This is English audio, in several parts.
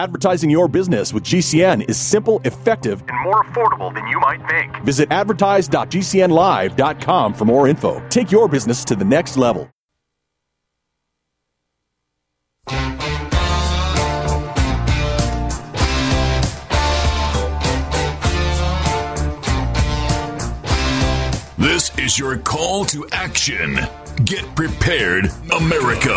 Advertising your business with GCN is simple, effective, and more affordable than you might think. Visit advertise.gcnlive.com for more info. Take your business to the next level. This is your call to action. Get prepared, America.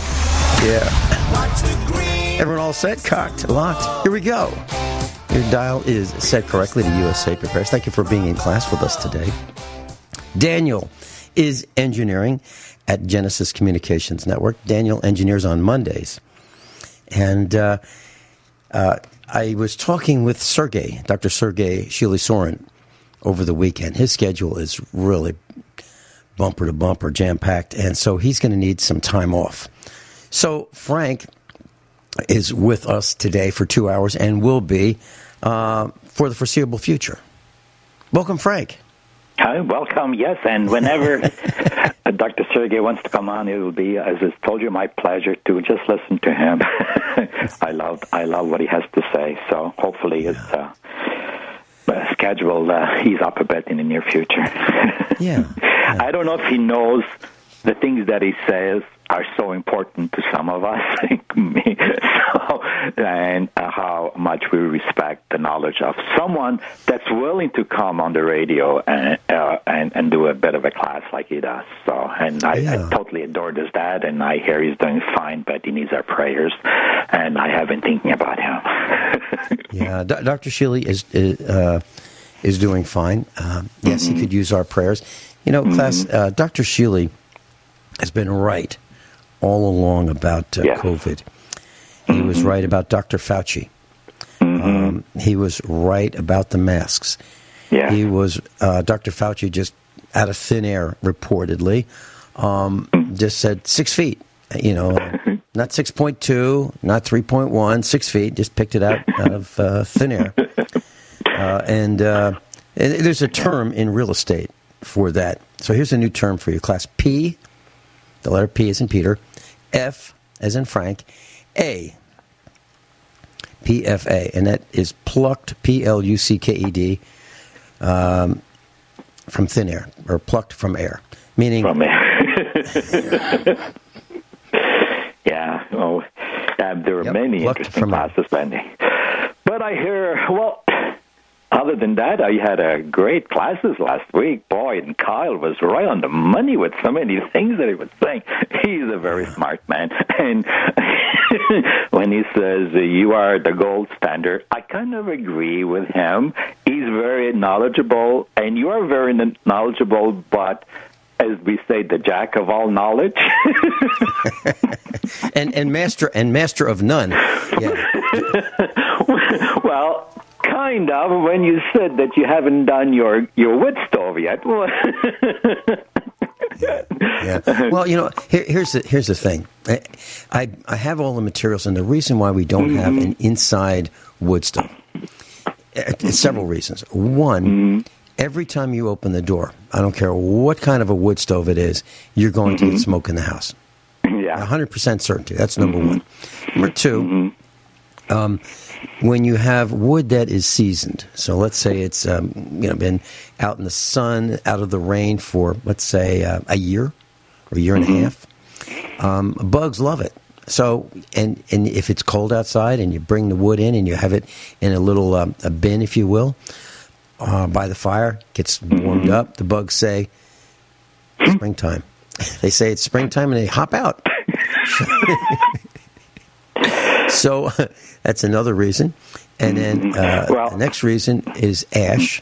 Yeah. Everyone all set, cocked, locked. Here we go. Your dial is set correctly to USA Prepares. Thank you for being in class with us today. Daniel is engineering at Genesis Communications Network. Daniel engineers on Mondays. And uh, uh, I was talking with Sergey, Dr. Sergey Shili Soren, over the weekend. His schedule is really bumper to bumper, jam packed, and so he's going to need some time off. So Frank is with us today for two hours and will be uh, for the foreseeable future. Welcome, Frank. Hi, welcome. Yes, and whenever Dr. Sergey wants to come on, it will be, as I told you, my pleasure to just listen to him. I love, I love what he has to say. So hopefully, his uh, uh, schedule uh, ease up a bit in the near future. yeah. yeah. I don't know if he knows the things that he says are so important to some of us, like me, so, and uh, how much we respect the knowledge of someone that's willing to come on the radio and uh, and, and do a bit of a class like he does. So, and I, yeah. I totally adore his dad, and I hear he's doing fine, but he needs our prayers, and I have been thinking about him. yeah, D- Dr. Sheely is is, uh, is doing fine. Uh, yes, mm-hmm. he could use our prayers. You know, class, mm-hmm. uh, Dr. Sheely has been right all along about uh, COVID. He mm-hmm. was right about Dr. Fauci. Mm-hmm. Um, he was right about the masks. Yeah. He was, uh, Dr. Fauci just out of thin air, reportedly, um, mm-hmm. just said six feet. You know, not 6.2, not three point one, six feet, just picked it out, out of uh, thin air. Uh, and, uh, and there's a term in real estate for that. So here's a new term for you, class P. The letter P is in Peter. F as in Frank. A. PFA, and that is plucked, P L U C K E D, um, from thin air, or plucked from air. Meaning. From air. yeah, well, uh, there are yep, many interesting classes, Benny. But I hear, well, other than that, I had a great classes last week. Boy, and Kyle was right on the money with so many things that he was saying. He's a very smart man, and when he says you are the gold standard, I kind of agree with him. He's very knowledgeable, and you are very knowledgeable, but as we say, the jack of all knowledge, and and master and master of none. Yeah. well, kind of when you said that you haven't done your your wood stove yet. yeah. Well, you know, here, here's the here's the thing. I, I, I have all the materials, and the reason why we don't mm-hmm. have an inside wood stove, uh, several reasons. One. Mm-hmm. Every time you open the door, I don't care what kind of a wood stove it is, you're going mm-hmm. to get mm-hmm. smoke in the house. Yeah. 100% certainty. That's number mm-hmm. one. Number 2 mm-hmm. um, when you have wood that is seasoned, so let's say it's um, you know been out in the sun, out of the rain for let's say uh, a year or a year and mm-hmm. a half, um, bugs love it. So and and if it's cold outside and you bring the wood in and you have it in a little um, a bin, if you will, uh, by the fire, gets warmed mm-hmm. up. The bugs say springtime. They say it's springtime and they hop out. so that's another reason. And then mm-hmm. uh, well, the next reason is ash.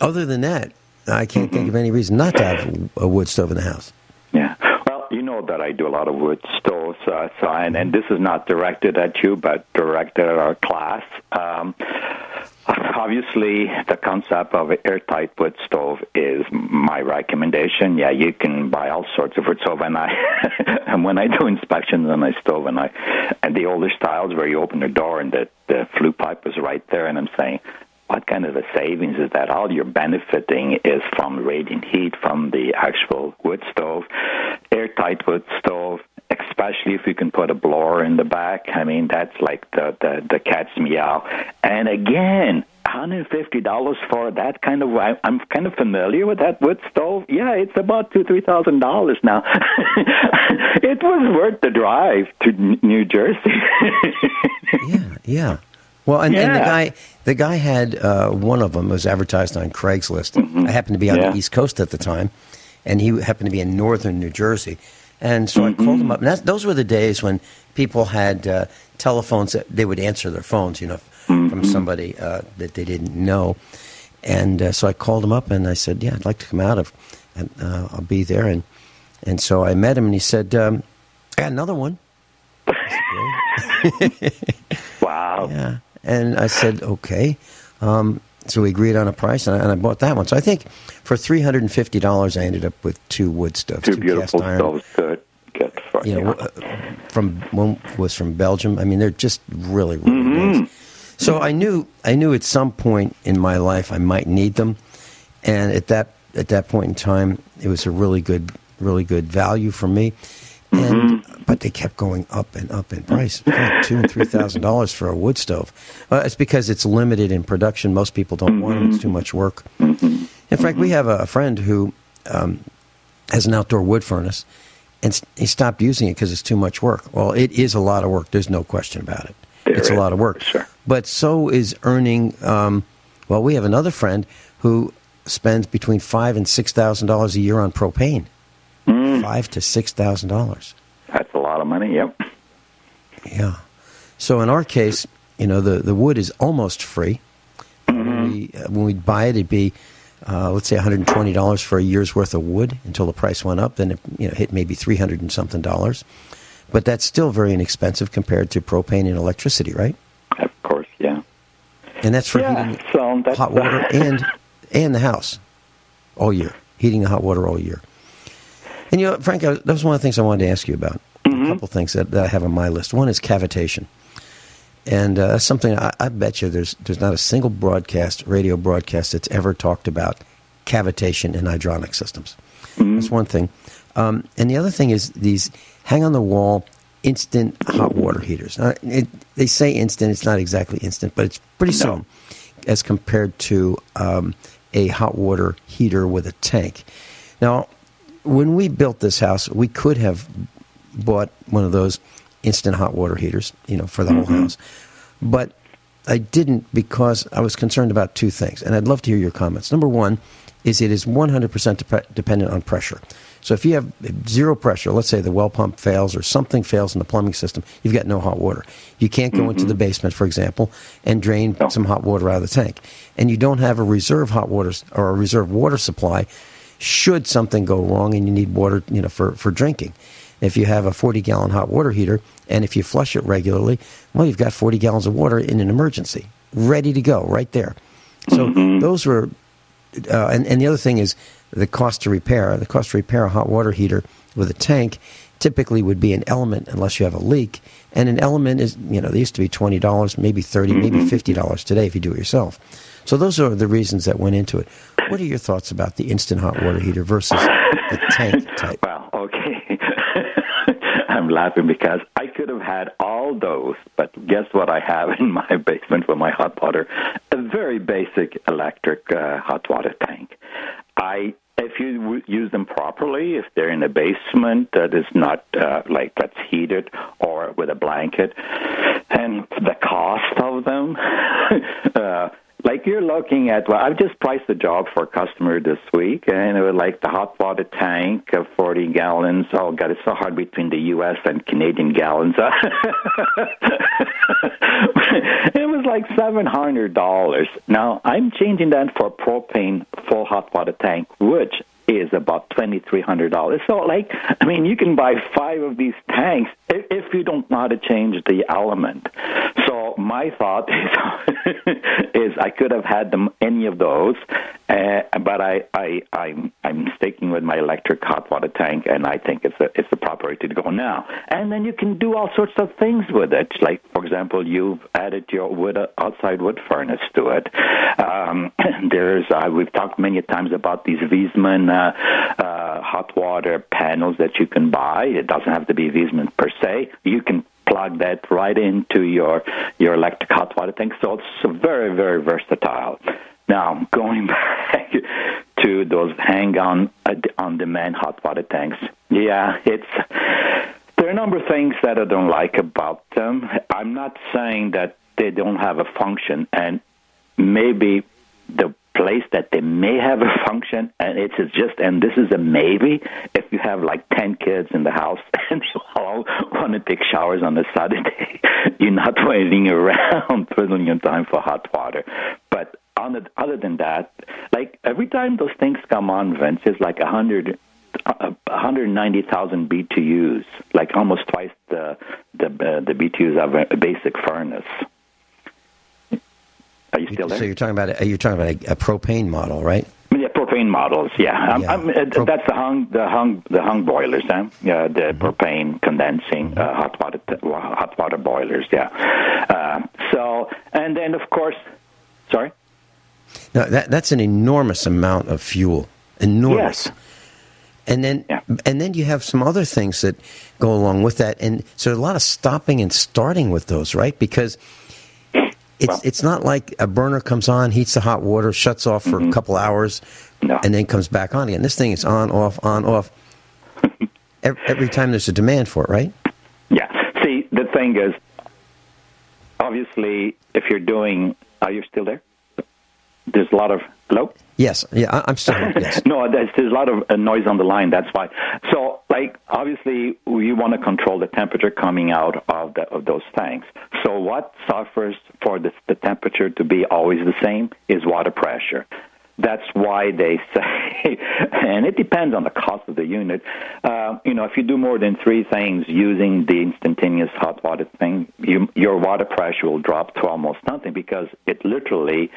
Other than that, I can't think of any reason not to have a wood stove in the house. Yeah. Well, you know that I do a lot of wood stoves. Uh, so, and, and this is not directed at you, but directed at our class. Um, obviously, the concept of airtight wood stove is my recommendation. Yeah, you can buy all sorts of wood. So when I and when I do inspections on my stove, and I and the older styles where you open the door and the the flue pipe is right there, and I'm saying, what kind of a savings is that? All you're benefiting is from radiant heat from the actual wood stove, airtight wood stove, especially if you can put a blower in the back. I mean, that's like the the, the cat's meow. And again, $150 for that kind of I, I'm kind of familiar with that wood stove. Yeah, it's about two three thousand dollars now. it was worth the drive to New Jersey. yeah, yeah. Well, and, yeah. and, the guy, the guy had uh, one of them was advertised on Craigslist. Mm-hmm. I happened to be on yeah. the East Coast at the time, and he happened to be in northern New Jersey. And so mm-hmm. I called him up. And those were the days when people had uh, telephones that they would answer their phones, you know, mm-hmm. from somebody uh, that they didn't know. And uh, so I called him up and I said, "Yeah, I'd like to come out of, and uh, I'll be there." And and so I met him and he said, um, "I got another one." wow. Yeah. And I said, "Okay." Um, so we agreed on a price, and I, and I, bought that one. So I think for three hundred and fifty dollars, I ended up with two wood stoves, two, two beautiful stoves. Good, good. For, you know, uh, from one was from Belgium. I mean, they're just really, really mm-hmm. nice. So I knew, I knew at some point in my life I might need them, and at that at that point in time, it was a really good, really good value for me. And mm-hmm. but they kept going up and up in price, two and three thousand dollars for a wood stove. Uh, it's because it's limited in production. Most people don't mm-hmm. want them; it's too much work. Mm-hmm. In fact, we have a friend who um, has an outdoor wood furnace, and he stopped using it because it's too much work. Well, it is a lot of work. There's no question about it. There it's is. a lot of work. Sure. But so is earning. Um, well, we have another friend who spends between five and six thousand dollars a year on propane. Mm. Five to six thousand dollars. That's a lot of money. Yep. Yeah. So in our case, you know, the the wood is almost free. Mm-hmm. When, we, uh, when we buy it, it'd be uh, let's say one hundred and twenty dollars for a year's worth of wood until the price went up. Then it you know hit maybe three hundred and something dollars. But that's still very inexpensive compared to propane and electricity, right? Of course, yeah. And that's for yeah, heating so hot water and and the house all year, heating the hot water all year. And you know, Frank, that was one of the things I wanted to ask you about. Mm-hmm. A couple of things that, that, I have on my list. One is cavitation, and uh, that's something I, I, bet you there's there's not a single broadcast, radio broadcast, that's ever talked about cavitation in hydronic systems. Mm-hmm. That's one thing. Um, and the other thing is these hang on the wall instant hot water heaters. Uh, it, they say instant; it's not exactly instant, but it's pretty no. soon as compared to um, a hot water heater with a tank. Now, when we built this house, we could have bought one of those instant hot water heaters, you know, for the mm-hmm. whole house. But I didn't because I was concerned about two things, and I'd love to hear your comments. Number one is it is 100% de- dependent on pressure. So if you have zero pressure, let's say the well pump fails or something fails in the plumbing system, you've got no hot water. You can't go mm-hmm. into the basement, for example, and drain no. some hot water out of the tank. And you don't have a reserve hot water or a reserve water supply should something go wrong and you need water, you know, for, for drinking. If you have a 40 gallon hot water heater and if you flush it regularly, well, you've got 40 gallons of water in an emergency, ready to go right there. So mm-hmm. those were, uh, and, and the other thing is the cost to repair. The cost to repair a hot water heater with a tank typically would be an element unless you have a leak. And an element is, you know, they used to be $20, maybe 30 maybe mm-hmm. $50 today if you do it yourself. So those are the reasons that went into it. What are your thoughts about the instant hot water heater versus the tank type? Well, okay. I'm laughing because I could have had all those, but guess what I have in my basement for my hot water? A very basic electric uh, hot water tank. I if you use them properly, if they're in a basement that is not uh, like that's heated or with a blanket, and the cost of them, uh, like you're looking at, well, I've just priced a job for a customer this week, and it was like the hot water tank of 40 gallons. Oh, God, it's so hard between the U.S. and Canadian gallons. it was like $700. Now, I'm changing that for propane full hot water tank, which is about twenty three hundred dollars. So, like, I mean, you can buy five of these tanks if, if you don't know how to change the element. So, my thought is, is I could have had them any of those, uh, but I, I, I'm, I'm sticking with my electric hot water tank, and I think it's a, it's the proper way to go now. And then you can do all sorts of things with it. Like, for example, you've added your wood outside wood furnace to it. Um, there's uh, we've talked many times about these Viessmann uh, uh, hot water panels that you can buy. It doesn't have to be Viessmann per se. You can plug that right into your your electric hot water tank. So it's very very versatile. Now going back to those hang on uh, on demand hot water tanks. Yeah, it's there are a number of things that I don't like about them. I'm not saying that they don't have a function, and maybe the place that they may have a function, and it's just, and this is a maybe, if you have like 10 kids in the house and you all want to take showers on a Saturday, you're not waiting around twiddling your time for hot water. But on the, other than that, like every time those things come on, Vince, it's like a 100 190,000 BTUs, like almost twice the the uh, the BTUs of a basic furnace. Are you still there? So you're talking about a, you're talking about a, a propane model, right? Yeah, propane models. Yeah, I'm, yeah. I'm, uh, that's the hung the hung the hung boilers. Huh? Yeah, the mm-hmm. propane condensing uh, hot water hot water boilers. Yeah. Uh, so and then of course, sorry. No, that that's an enormous amount of fuel. Enormous. Yes. And then, yeah. and then you have some other things that go along with that, and so a lot of stopping and starting with those, right? Because it's well, it's not like a burner comes on, heats the hot water, shuts off for mm-hmm. a couple hours, no. and then comes back on again. This thing is on, off, on, off. every, every time there's a demand for it, right? Yeah. See, the thing is, obviously, if you're doing, are you still there? There's a lot of hello. Yes, yeah, I'm still here. Yes. no, there's, there's a lot of uh, noise on the line. That's why. So, like, obviously, you want to control the temperature coming out of the, of those tanks. So, what suffers for the, the temperature to be always the same is water pressure. That's why they say, and it depends on the cost of the unit. Uh, you know, if you do more than three things using the instantaneous hot water thing, you, your water pressure will drop to almost nothing because it literally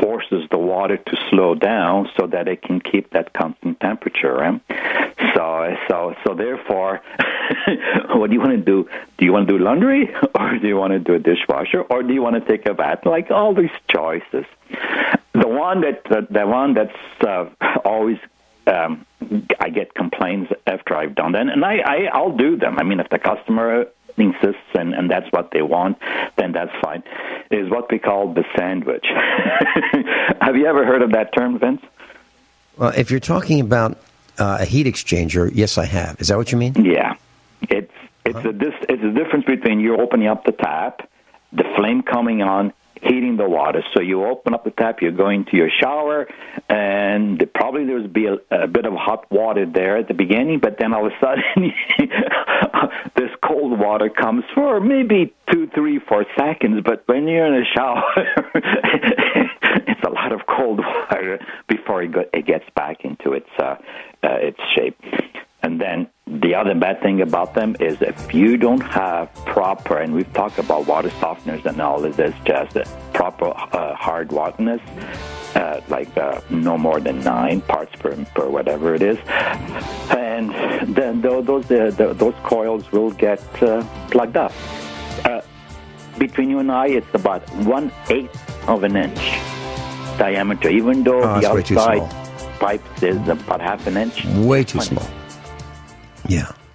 forces the water to slow down so that it can keep that constant temperature. Right? So, so, so therefore, what do you want to do? Do you want to do laundry, or do you want to do a dishwasher, or do you want to take a bath? Like all these choices. The one that the, the one that's uh, always um, I get complaints after I've done that, and I, I I'll do them. I mean, if the customer insists and, and that's what they want, then that's fine. Is what we call the sandwich. Have you ever heard of that term, Vince? Well, if you're talking about uh, a heat exchanger, yes, I have. Is that what you mean? Yeah, it's it's huh? a this it's a difference between you opening up the tap, the flame coming on, heating the water. So you open up the tap, you're going to your shower, and probably there's be a, a bit of hot water there at the beginning, but then all of a sudden this cold water comes for maybe two, three, four seconds. But when you're in a shower, it's a lot of cold water before it, go, it gets back into its uh, uh, its shape. The bad thing about them is if you don't have proper, and we've talked about water softeners and all of this, just proper uh, hard waterness, uh, like uh, no more than nine parts per, per whatever it is, and then those those, those coils will get uh, plugged up. Uh, between you and I, it's about one eighth of an inch diameter, even though oh, the outside pipe is about half an inch. Way too small. Yeah.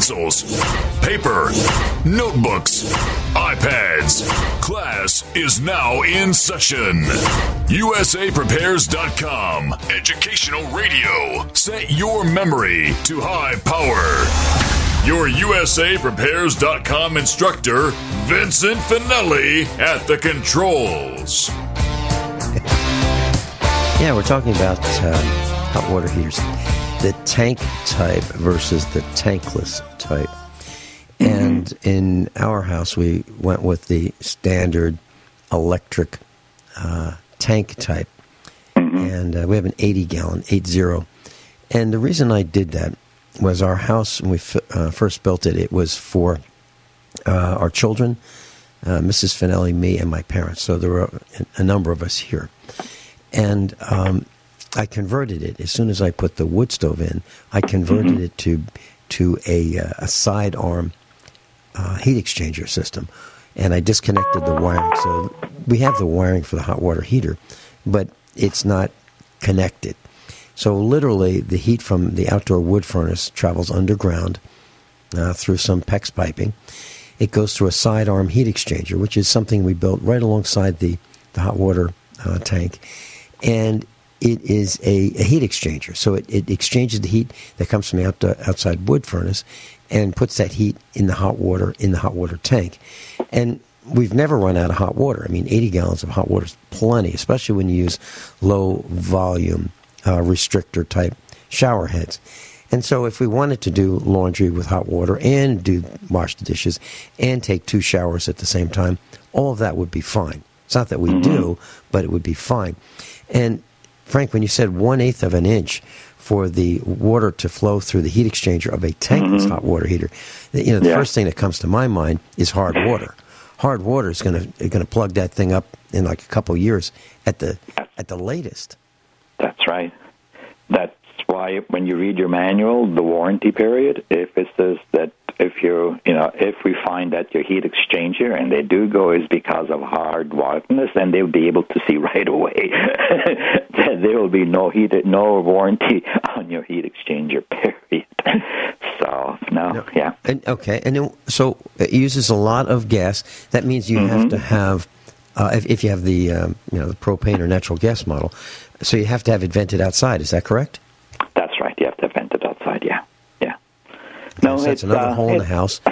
Pencils, paper, notebooks, iPads. Class is now in session. USAPrepares.com. Educational radio. Set your memory to high power. Your USAPrepares.com instructor, Vincent Finelli, at the controls. yeah, we're talking about um, hot water heaters the tank type versus the tankless type. And mm-hmm. in our house, we went with the standard electric uh, tank type. Mm-hmm. And uh, we have an 80 gallon, 80. And the reason I did that was our house, when we f- uh, first built it, it was for uh, our children, uh, Mrs. Finelli, me, and my parents. So there were a, a number of us here. And um, I converted it as soon as I put the wood stove in. I converted mm-hmm. it to to a, uh, a side arm uh, heat exchanger system, and I disconnected the wiring. So we have the wiring for the hot water heater, but it's not connected. So literally, the heat from the outdoor wood furnace travels underground uh, through some PEX piping. It goes through a side arm heat exchanger, which is something we built right alongside the, the hot water uh, tank. And it is a, a heat exchanger. So it, it, exchanges the heat that comes from the out, outside wood furnace and puts that heat in the hot water in the hot water tank. And we've never run out of hot water. I mean, 80 gallons of hot water is plenty, especially when you use low volume uh, restrictor type shower heads. And so, if we wanted to do laundry with hot water and do wash the dishes and take two showers at the same time, all of that would be fine. It's not that we mm-hmm. do, but it would be fine. And Frank, when you said one eighth of an inch for the water to flow through the heat exchanger of a tankless mm-hmm. hot water heater, you know, the yeah. first thing that comes to my mind is hard water. Hard water is going to going to plug that thing up in like a couple years at the at the latest. That's right. That's why when you read your manual, the warranty period, if it says that if you you know if we find that your heat exchanger and they do go is because of hard wildness, then they'll be able to see right away that there will be no heat no warranty on your heat exchanger period. so no, no. yeah, and, okay, and then, so it uses a lot of gas. That means you mm-hmm. have to have. Uh, if, if, you have the um, you know the propane or natural gas model, so you have to have it vented outside. Is that correct? That's right. You have to vent it outside. Yeah. No, that's another uh, hole in the house.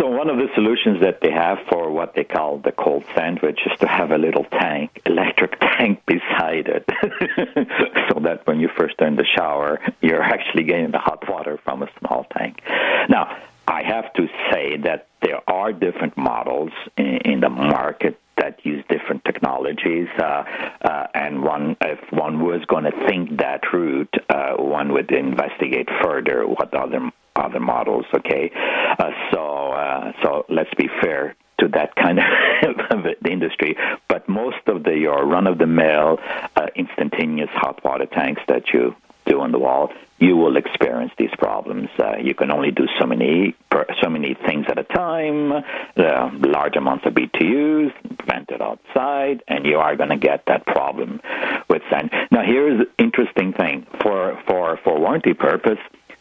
So one of the solutions that they have for what they call the cold sandwich is to have a little tank, electric tank beside it, so that when you first turn the shower, you're actually getting the hot water from a small tank. Now, I have to say that there are different models in, in the market that use different technologies. Uh, uh, and one, if one was going to think that route, uh, one would investigate further what other other models. Okay, uh, so uh, so let's be fair to that kind of industry. But most of the your run of the mill instantaneous hot water tanks that you do on the wall, you will experience these problems. Uh, you can only do so many so many things at a time, uh, large amounts of BTUs, vented outside, and you are going to get that problem with sand. Now, here's the interesting thing for for for warranty purpose,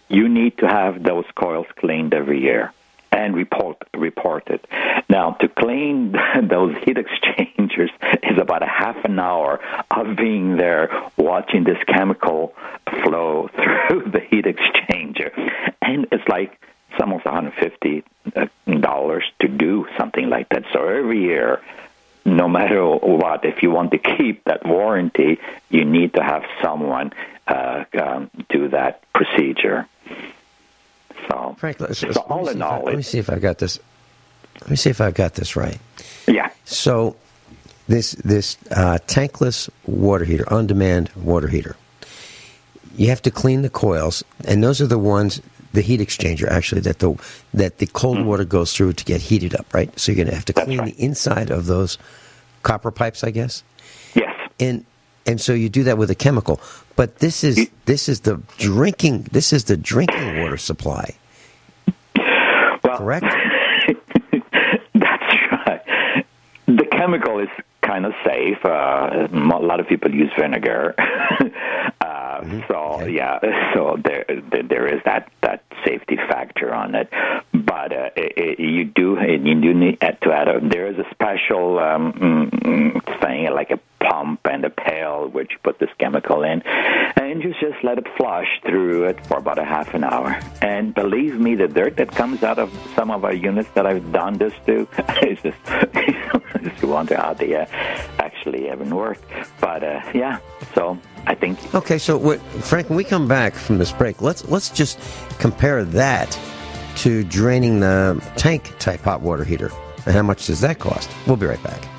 you need to have those coils cleaned every year and report reported. Now, to clean those heat exchangers is about a half an hour of being there watching this chemical flow through the heat exchanger, and it's like it's almost 150 uh, dollars to do something like that. So every year. No matter what, if you want to keep that warranty, you need to have someone uh, um, do that procedure. So, Frank, let's, so all in all, I, let me see if I've got this. Let me see if I've got this right. Yeah. So, this this uh, tankless water heater, on demand water heater, you have to clean the coils, and those are the ones the heat exchanger actually that the that the cold mm. water goes through to get heated up, right? So you're going to have to clean right. the inside of those copper pipes, I guess. Yes. And and so you do that with a chemical. But this is this is the drinking this is the drinking water supply. Well, correct. that's right. The chemical is kind of safe. Uh, a lot of people use vinegar. uh, mm-hmm. So okay. yeah, so there there is that that safety factor on it. But uh, it, it, you do you do need to add. A, there is a special um, mm, mm, thing like a pump and a pail which you put this chemical in, and you just let it flush through it for about a half an hour. And believe me, the dirt that comes out of some of our units that I've done this to is just you wonder how they uh, actually even work. But uh, yeah, so I think. Okay, so what, Frank, when we come back from this break, let's let's just compare that to draining the tank type hot water heater. And how much does that cost? We'll be right back.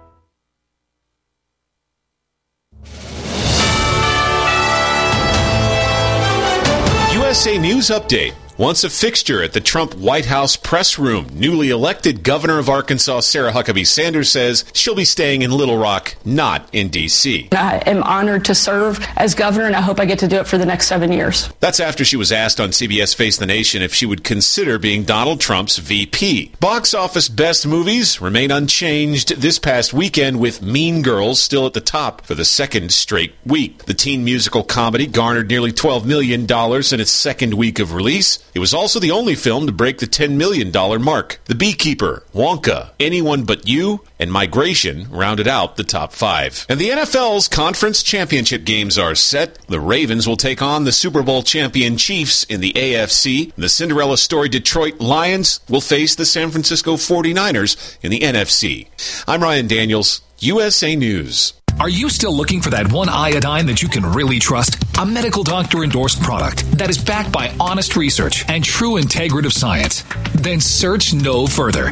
USA News Update Once a fixture at the Trump White House press room, newly elected governor of Arkansas, Sarah Huckabee Sanders, says she'll be staying in Little Rock, not in D.C. I am honored to serve as governor, and I hope I get to do it for the next seven years. That's after she was asked on CBS Face the Nation if she would consider being Donald Trump's VP. Box office best movies remain unchanged this past weekend, with Mean Girls still at the top for the second straight week. The teen musical comedy garnered nearly $12 million in its second week of release. It was also the only film to break the $10 million mark. The Beekeeper, Wonka, Anyone But You, and Migration rounded out the top five. And the NFL's conference championship games are set. The Ravens will take on the Super Bowl champion Chiefs in the AFC. The Cinderella story Detroit Lions will face the San Francisco 49ers in the NFC. I'm Ryan Daniels, USA News. Are you still looking for that one iodine that you can really trust? A medical doctor endorsed product that is backed by honest research and true integrative science? Then search no further.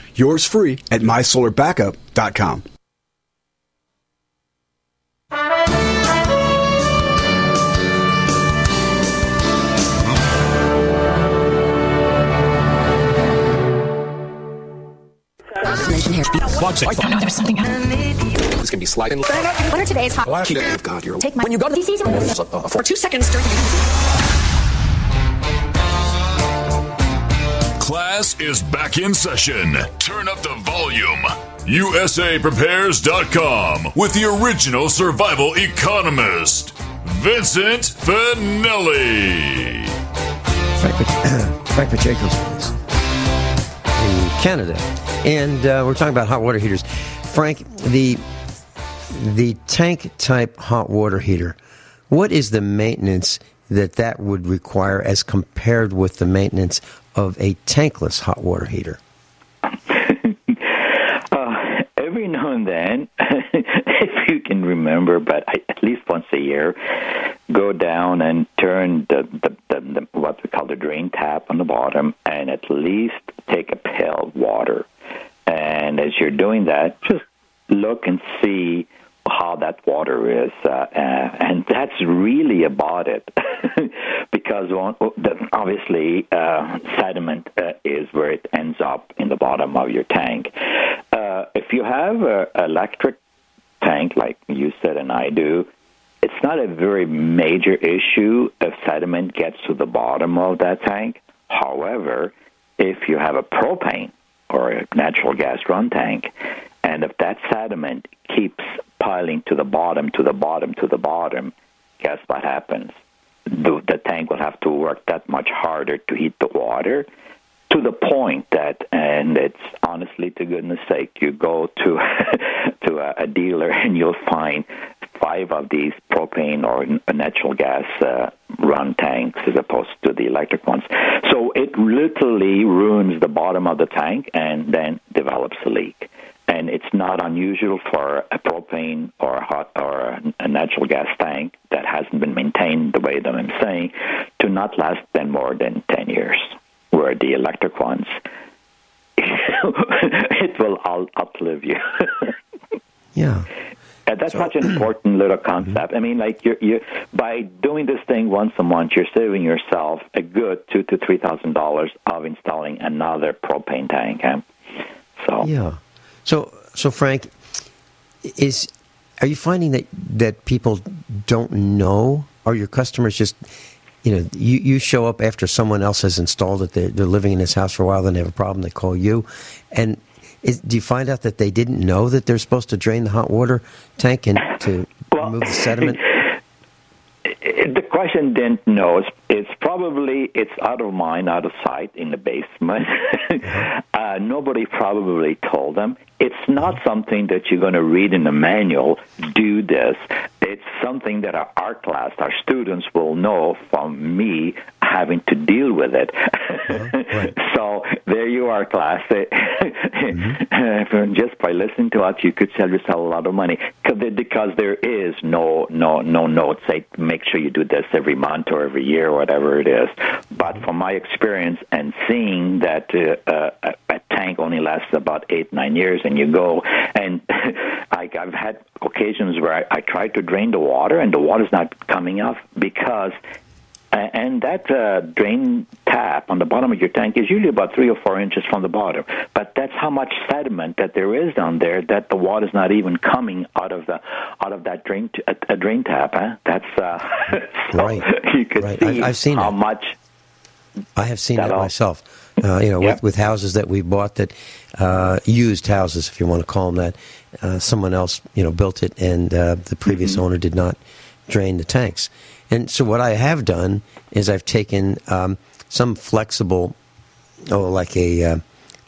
Yours free at mysolarbackup.com. There's something This can be sliding. What are today's hot? God, you're Take my. When you go to the for two seconds during Class is back in session. Turn up the volume. USAPrepares.com with the original survival economist, Vincent Finelli. Frank, Frank Pacheco's in Canada. And uh, we're talking about hot water heaters. Frank, the the tank type hot water heater, what is the maintenance that that would require as compared with the maintenance of a tankless hot water heater? uh, every now and then, if you can remember, but I, at least once a year, go down and turn the, the, the, the what we call the drain tap on the bottom, and at least take a pail of water. And as you're doing that, just look and see how that water is, uh, uh, and that's really about it. because obviously, uh, sediment uh, is where it ends up in the bottom of your tank. Uh, if you have an electric tank, like you said and I do, it's not a very major issue if sediment gets to the bottom of that tank. However, if you have a propane or a natural gas run tank, and if that sediment keeps piling to the bottom, to the bottom, to the bottom, guess what happens? The, the tank will have to work that much harder to heat the water to the point that, and it's honestly, to goodness sake, you go to to a, a dealer and you'll find five of these propane or natural gas uh, run tanks as opposed to the electric ones. So it literally ruins the bottom of the tank and then develops a leak and it's not unusual for a propane or a hot or a natural gas tank that hasn't been maintained the way that I'm saying to not last then more than 10 years, where the electric ones it will outlive you. yeah. And that's so, such an important little concept. I mean, like you, you, by doing this thing once a month, you're saving yourself a good two to three thousand dollars of installing another propane tank. Eh? So yeah, so, so Frank, is are you finding that that people don't know? Are your customers just you know, you, you show up after someone else has installed it. They're, they're living in this house for a while. Then they have a problem. They call you, and is, do you find out that they didn't know that they're supposed to drain the hot water tank and to well, remove the sediment? The question didn't know. It's, it's, probably it's out of mind, out of sight in the basement. uh, nobody probably told them. It's not something that you're going to read in the manual. Do this. It's something that our class, our students will know from me having to deal with it. Uh-huh. Right. so there you are, class. mm-hmm. Just by listening to us, you could sell yourself a lot of money because there is no no no note say make sure you do this every month or every year or whatever it is. But from my experience and seeing that uh, uh, a tank only lasts about eight nine years, and you go and I, I've had occasions where I, I try to drain the water and the water's not coming off because and that uh, drain tap on the bottom of your tank is usually about three or four inches from the bottom. But that's how much sediment that there is down there that the water's not even coming out of the out of that drain t- a, a drain tap. Huh? That's uh, so right. You could right. see I've, seen how it. much. I have seen that myself. Uh, you know, yep. with, with houses that we bought that uh, used houses, if you want to call them that. Uh, someone else, you know, built it, and uh, the previous mm-hmm. owner did not drain the tanks. And so what I have done is I've taken um, some flexible, oh, like a uh,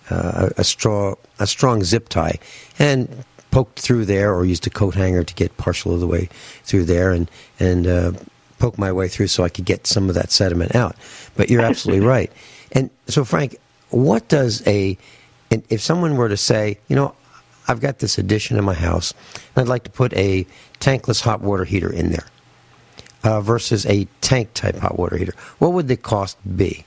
uh, a straw, a strong zip tie, and poked through there, or used a coat hanger to get partial of the way through there, and and uh, poke my way through so I could get some of that sediment out. But you're absolutely right. And so, Frank, what does a and if someone were to say, you know, I've got this addition in my house, and I'd like to put a tankless hot water heater in there uh, versus a tank type hot water heater, what would the cost be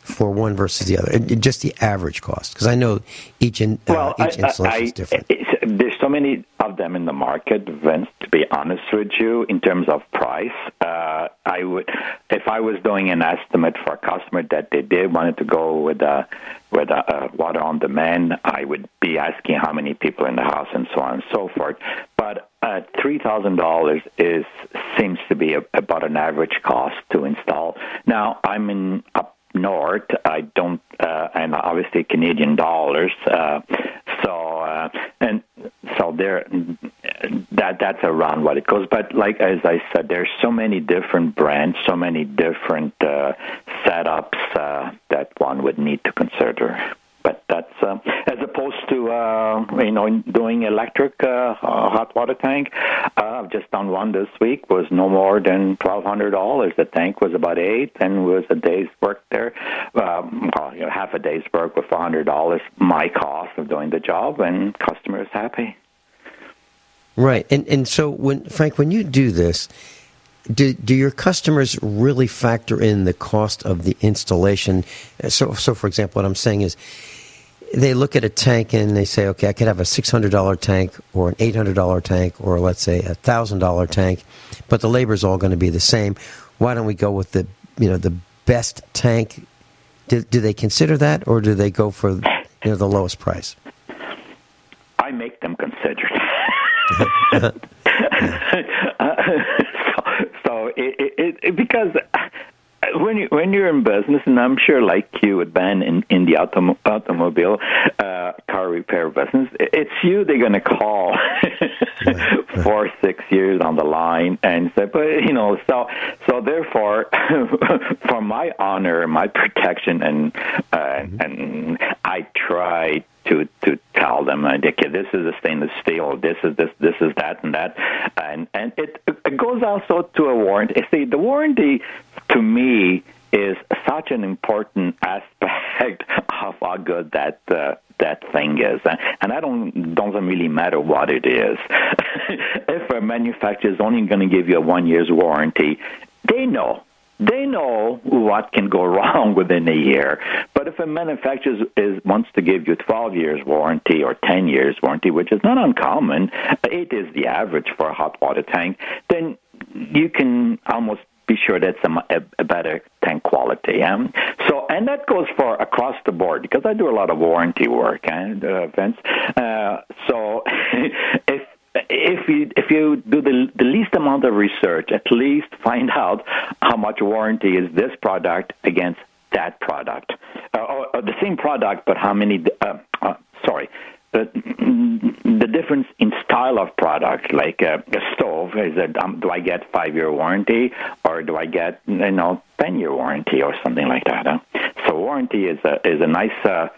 for one versus the other? Just the average cost, because I know each in, uh, each I, installation I, is different. There's so many of them in the market, Vince. To be honest with you, in terms of price, uh, I would, if I was doing an estimate for a customer that they did wanted to go with a with a, a water on demand, I would be asking how many people in the house and so on and so forth. But uh, three thousand dollars is seems to be a, about an average cost to install. Now I'm in north. I don't, uh, and obviously Canadian dollars. Uh, so uh, and so there, that that's around what it goes. But like as I said, there's so many different brands, so many different uh, setups uh, that one would need to consider but that's uh, as opposed to uh, you know doing electric uh, hot water tank. I've just done one this week was no more than twelve hundred dollars. The tank was about eight, and was a day's work there. Um, well, you know, half a day's work with four hundred dollars. My cost of doing the job, and customer is happy. Right, and and so when Frank, when you do this, do do your customers really factor in the cost of the installation? So, so for example, what I'm saying is, they look at a tank and they say, okay, I could have a six hundred dollar tank or an eight hundred dollar tank or let's say a thousand dollar tank, but the labor is all going to be the same. Why don't we go with the you know the best tank? Do, do they consider that, or do they go for you know the lowest price? I make them consider. uh, so, so it, it, it, because when you when you're in business, and I'm sure like you would Ben in in the autom- automobile uh, car repair business, it's you they're going to call for six years on the line and say, but you know, so so therefore, for my honor, my protection, and uh, mm-hmm. and I try to to tell them, okay, this is a stainless steel, this is this, this is that, and that, and and it, it goes also to a warranty. See, the warranty to me is such an important aspect of how good that uh, that thing is, and I don't doesn't really matter what it is. if a manufacturer is only going to give you a one year's warranty, they know they know what can go wrong within a year. But if a manufacturer is, wants to give you 12 years warranty or 10 years warranty, which is not uncommon, it is the average for a hot water tank, then you can almost be sure that's a, a better tank quality. Um, so, and that goes for across the board because I do a lot of warranty work, and uh, Vince. Uh, so, if if you if you do the the least amount of research, at least find out how much warranty is this product against that product, uh, or, or, the same product, but how many? Uh, uh, sorry. The, the difference in style of product, like a, a stove, is that um, do I get five year warranty or do I get you know ten year warranty or something like that? Huh? So warranty is a is a nice uh,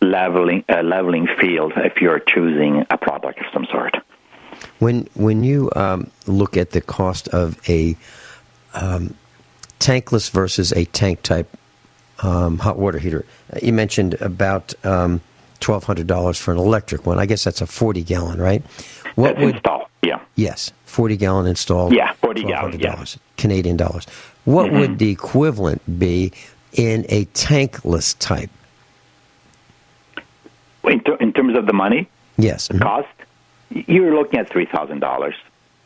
leveling uh, leveling field if you're choosing a product of some sort. When when you um, look at the cost of a um, tankless versus a tank type um, hot water heater, you mentioned about um, twelve hundred dollars for an electric one. I guess that's a forty gallon, right? What that's would install? Yeah. Yes, forty gallon install. Yeah, forty gallon. Yeah. Canadian dollars. What mm-hmm. would the equivalent be in a tankless type? In, ter- in terms of the money? Yes. Mm-hmm. Cost? You're looking at three thousand dollars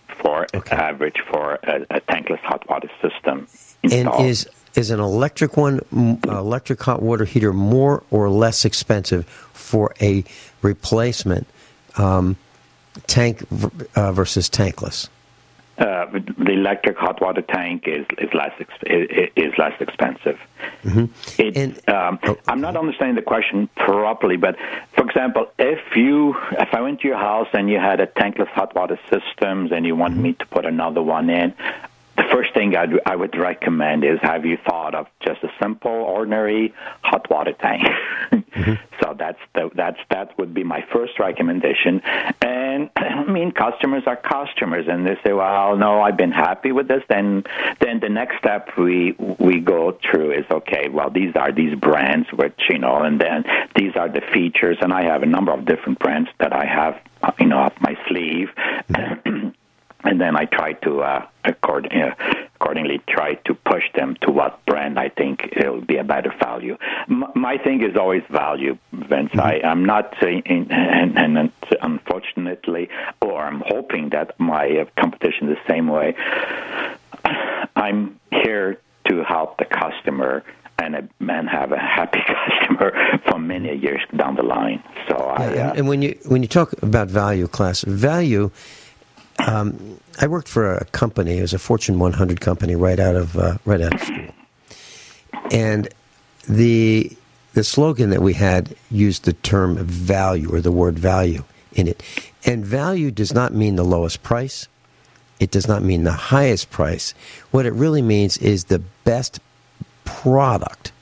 for okay. average for a, a, tankless hot water system. Installed. And is is an electric one, electric hot water heater, more or less expensive for a replacement um, tank uh, versus tankless? Uh, the electric hot water tank is is less is less expensive. Mm-hmm. It, and, um, oh, I'm not understanding the question properly, but for example, if you if I went to your house and you had a tankless hot water systems and you want mm-hmm. me to put another one in, the first thing I'd, I would recommend is have you thought of just a simple, ordinary hot water tank? mm-hmm. So that's the, that's that would be my first recommendation. And I mean, customers are customers, and they say, "Well, no, I've been happy with this." Then then the next step we we go through is okay. Well, these are these brands, which you know, and then these are the features, and I have a number of different brands that I have, you know, up my sleeve. Mm-hmm. and then I try to uh, accord, uh, accordingly try to push them to what brand I think it'll be a better value. M- my thing is always value, Vince. Mm-hmm. I, am not saying, and, and, unfortunately, or I'm hoping that my uh, competition the same way. I'm here to help the customer and, a, and have a happy customer for many years down the line. So yeah, I, uh, and, and when you when you talk about value class, value um, I worked for a company. It was a Fortune 100 company right out of uh, right out of school, and the the slogan that we had used the term value or the word value in it. And value does not mean the lowest price. It does not mean the highest price. What it really means is the best product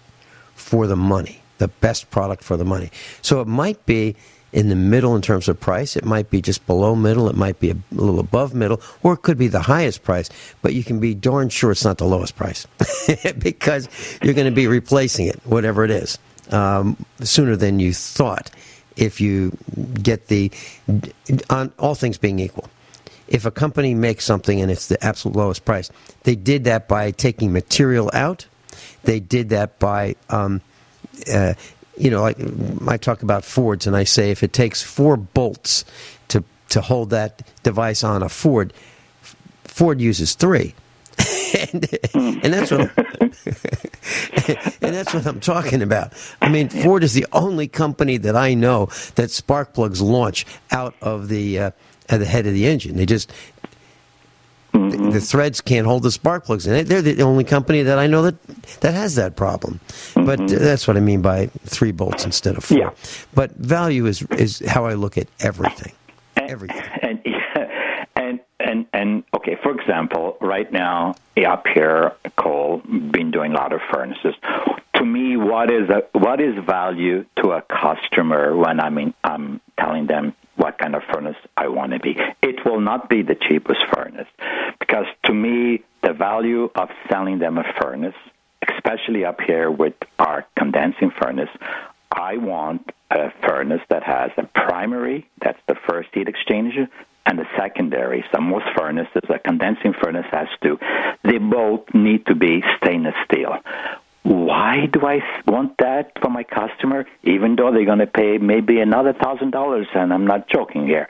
for the money. The best product for the money. So it might be in the middle in terms of price. It might be just below middle. It might be a little above middle, or it could be the highest price. But you can be darn sure it's not the lowest price because you're going to be replacing it, whatever it is, um, sooner than you thought. If you get the, on all things being equal, if a company makes something and it's the absolute lowest price, they did that by taking material out. They did that by, um, uh, you know, like I talk about Fords, and I say if it takes four bolts to to hold that device on a Ford, Ford uses three. and, and, that's what and that's what I'm talking about. I mean, Ford is the only company that I know that spark plugs launch out of the uh, at the head of the engine. They just mm-hmm. the, the, threads can't hold the spark plugs in it. They're the only company that I know that that has that problem. Mm-hmm. But that's what I mean by three bolts instead of four. Yeah. But value is is how I look at everything. Everything. And, and and and okay, for example, right now up here, Cole been doing a lot of furnaces. To me, what is a, what is value to a customer when I mean I'm telling them what kind of furnace I want to be. It will not be the cheapest furnace because to me, the value of selling them a furnace, especially up here with our condensing furnace, I want a furnace that has a primary, that's the first heat exchanger, and a secondary. So most furnaces, a condensing furnace has to, they both need to be stainless steel why do I want that for my customer, even though they're going to pay maybe another thousand dollars? And I'm not joking here,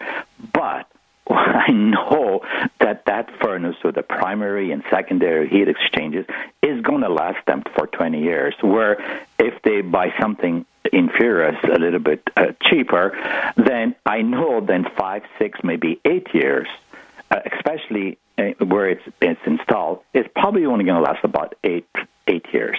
but I know that that furnace with the primary and secondary heat exchangers is going to last them for 20 years. Where if they buy something inferior, a little bit uh, cheaper, then I know then five, six, maybe eight years, uh, especially Uh, where it's it's installed, it's probably only going to last about eight eight years.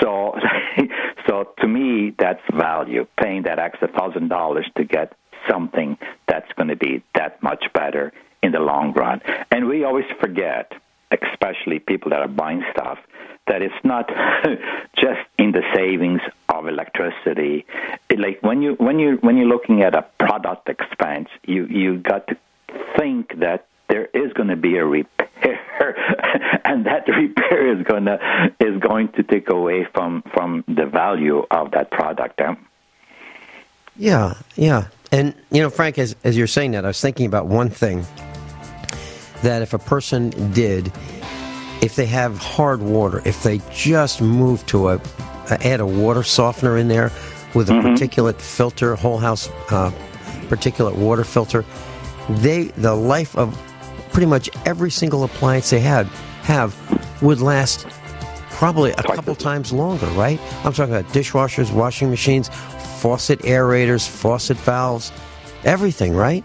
So, so to me, that's value. Paying that extra thousand dollars to get something that's going to be that much better in the long run. And we always forget, especially people that are buying stuff, that it's not just in the savings of electricity. It, like when you when you when you're looking at a product expense, you you got to think that there is going to be a repair, and that repair is going to is going to take away from from the value of that product. Yeah, yeah, and you know, Frank, as as you're saying that, I was thinking about one thing that if a person did, if they have hard water, if they just move to a, add a water softener in there with a mm-hmm. particulate filter, whole house uh, particulate water filter, they the life of pretty much every single appliance they had have would last probably a couple times longer, right? I'm talking about dishwashers, washing machines, faucet aerators, faucet valves, everything, right?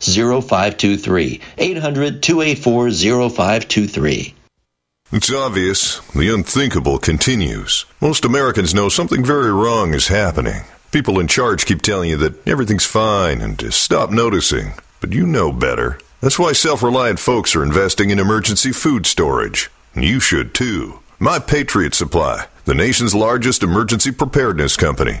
0523. 800 284 0523. It's obvious. The unthinkable continues. Most Americans know something very wrong is happening. People in charge keep telling you that everything's fine and to stop noticing. But you know better. That's why self reliant folks are investing in emergency food storage. And you should too. My Patriot Supply, the nation's largest emergency preparedness company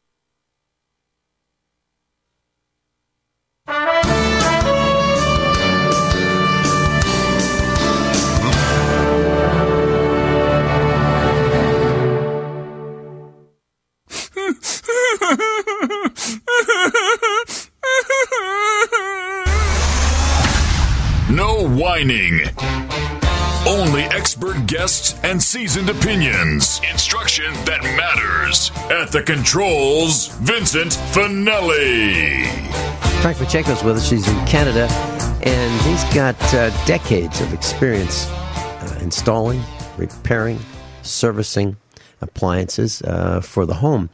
whining. Only expert guests and seasoned opinions. Instruction that matters. At the controls, Vincent Finelli. Frank Pacheco's with us. He's in Canada, and he's got uh, decades of experience uh, installing, repairing, servicing appliances uh, for the home.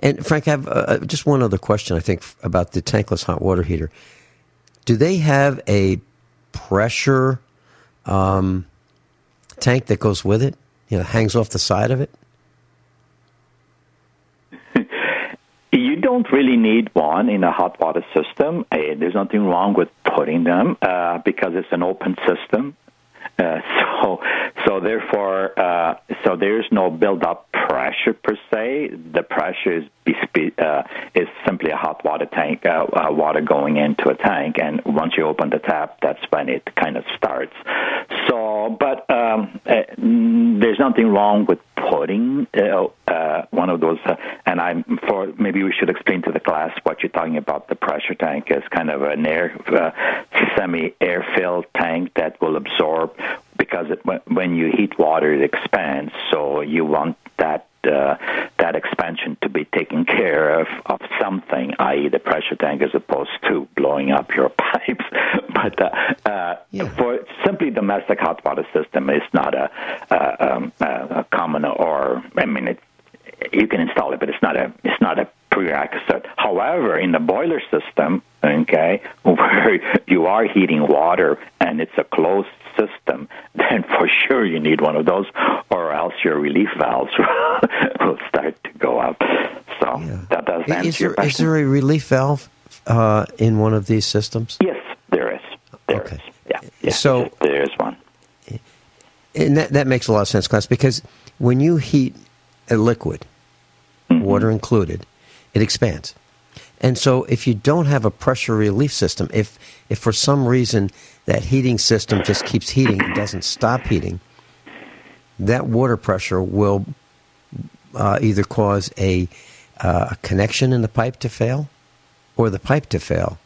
And Frank, I have uh, just one other question. I think about the tankless hot water heater. Do they have a pressure um, tank that goes with it? You know, hangs off the side of it. You don't really need one in a hot water system. Uh, there's nothing wrong with putting them uh, because it's an open system. Uh, so, so therefore, uh, so there's no build-up pressure per se. The pressure is uh, is simply a hot water tank, uh, uh, water going into a tank, and once you open the tap, that's when it kind of starts. So, but um, uh, there's nothing wrong with putting uh, one of those. And I'm for maybe we should explain to the class what you're talking about. The pressure tank is kind of an air, uh, semi-air filled tank that will absorb because it, when you heat water, it expands. So you want that uh, that expansion to be taken care of of something, i.e., the pressure tank, as opposed to blowing up your pipes. but uh, uh, yeah. for simply domestic hot water system, it's not a, a, um, a common or I mean, it, you can install it, but it's not a it's not a prerequisite. However, in the boiler system, okay, where you are heating water and it's a closed then for sure you need one of those, or else your relief valves will start to go up. So yeah. that does answer is your there, question. Is there a relief valve uh, in one of these systems? Yes, there is. There okay. Is. Yeah, yeah. So there is one. And that, that makes a lot of sense, class, because when you heat a liquid, mm-hmm. water included, it expands. And so if you don't have a pressure relief system, if if for some reason that heating system just keeps heating and doesn't stop heating, that water pressure will uh, either cause a, uh, connection in the pipe to fail, or the pipe to fail,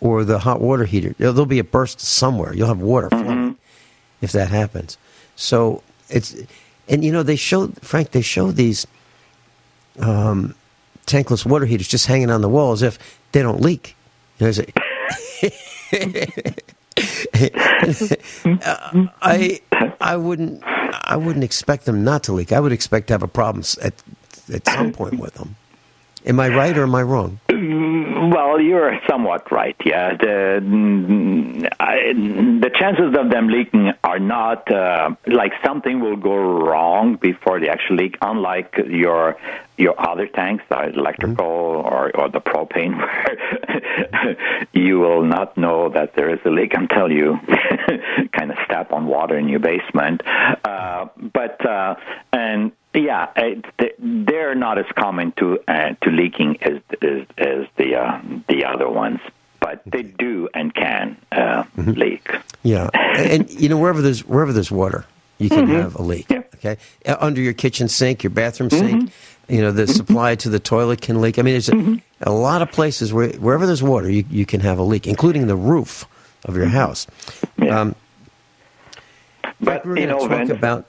or the hot water heater. There'll be a burst somewhere. You'll have water flowing mm-hmm. if that happens. So it's and you know they show Frank they show these um, tankless water heaters just hanging on the wall as if they don't leak. You know, I I wouldn't I wouldn't expect them not to leak. I would expect to have a problem at at some point with them. Am I right or am I wrong? Well, you're somewhat right. Yeah, the I, the chances of them leaking are not uh, like something will go wrong before they actually leak. Unlike your your other tanks, the electrical mm-hmm. or or the propane, where you will not know that there is a leak until you kind of step on water in your basement. Uh, but uh, and yeah, they're not as common to uh, to leaking as as, as the uh, the other ones, but they do and can uh, mm-hmm. leak. Yeah, and you know wherever there's wherever there's water, you can mm-hmm. have a leak. Yeah. Okay, uh, under your kitchen sink, your bathroom sink, mm-hmm. you know the mm-hmm. supply to the toilet can leak. I mean, there's a, mm-hmm. a, lot of places where wherever there's water, you you can have a leak, including the roof of your mm-hmm. house. Yeah. Um, but we're going to talk about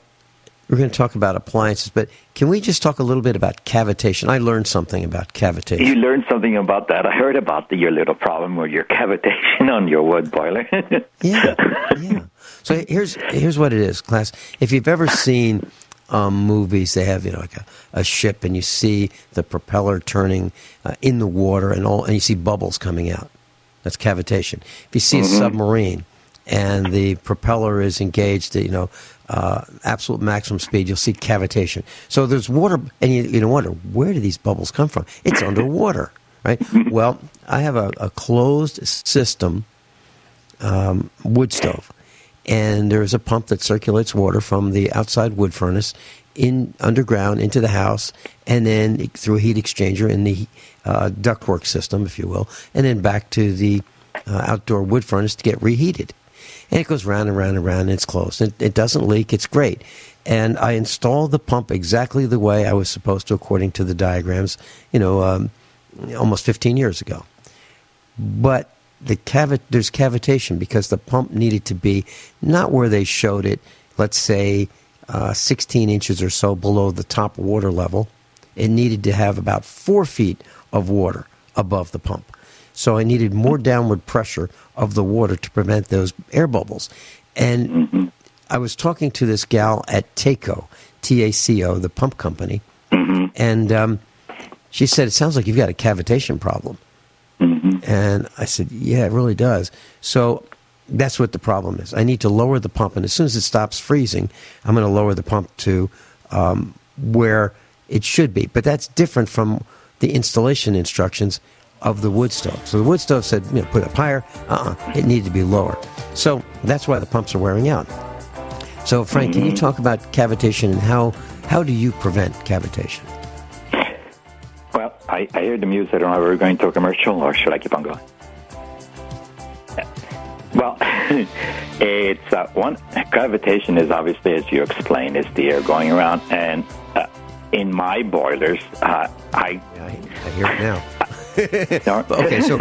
we're going to talk about appliances, but can we just talk a little bit about cavitation? I learned something about cavitation. You learned something about that. I heard about the, your little problem with your cavitation on your wood boiler. yeah, yeah. So here's here's what it is, class. If you've ever seen um, movies, they have you know like a, a, ship, and you see the propeller turning uh, in the water, and all, and you see bubbles coming out. That's cavitation. If you see mm-hmm. a submarine and the propeller is engaged, you know, uh, absolute maximum speed, you'll see cavitation. So there's water, and you, you wonder where do these bubbles come from? It's underwater, right? well, I have a, a closed system um, wood stove, and there's a pump that circulates water from the outside wood furnace in underground into the house, and then through a heat exchanger in the uh, ductwork system, if you will, and then back to the uh, outdoor wood furnace to get reheated and it goes round and round and round and it's closed. It, it doesn't leak. It's great. And I installed the pump exactly the way I was supposed to, according to the diagrams, you know, um, almost 15 years ago. But the there's cavitation because the pump needed to be not where they showed it, let's say uh, 16 inches or so below the top water level. It needed to have about four feet of water above the pump. So I needed more downward pressure of the water to prevent those air bubbles. And mm-hmm. I was talking to this gal at TACO, T A C O, the pump company, mm-hmm. and um, she said, It sounds like you've got a cavitation problem. Mm-hmm. And I said, Yeah, it really does. So that's what the problem is. I need to lower the pump, and as soon as it stops freezing, I'm going to lower the pump to um, where it should be. But that's different from the installation instructions of the wood stove. So the wood stove said, you know, put it up higher. Uh uh it needed to be lower. So that's why the pumps are wearing out. So, Frank, mm-hmm. can you mm-hmm. talk about cavitation and how, how do you prevent cavitation? Well, I, I hear the music. I don't know if we're going to a commercial or should I keep on going? Well, it's uh, one cavitation is obviously, as you explained, is the air going around, and uh, in my boilers, uh, I, I hear it now. okay, so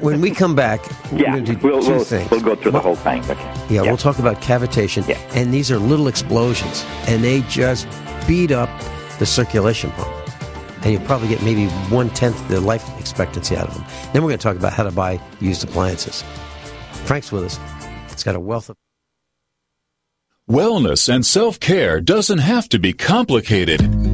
when we come back, we're yeah, going to do we'll, 2 we'll, things. We'll go through the whole thing. Okay. Yeah, yeah, we'll talk about cavitation. Yeah. And these are little explosions, and they just beat up the circulation pump. And you'll probably get maybe one tenth the life expectancy out of them. Then we're going to talk about how to buy used appliances. Frank's with us. It's got a wealth of. Wellness and self care doesn't have to be complicated.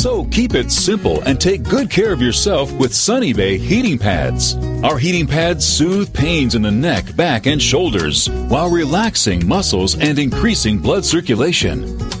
So keep it simple and take good care of yourself with Sunny Bay heating pads. Our heating pads soothe pains in the neck, back, and shoulders while relaxing muscles and increasing blood circulation.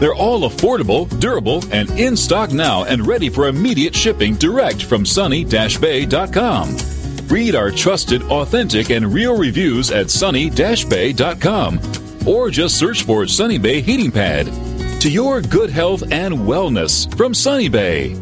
They're all affordable, durable, and in stock now and ready for immediate shipping direct from sunny-bay.com. Read our trusted, authentic, and real reviews at sunny-bay.com or just search for Sunny Bay Heating Pad. To your good health and wellness from Sunny Bay.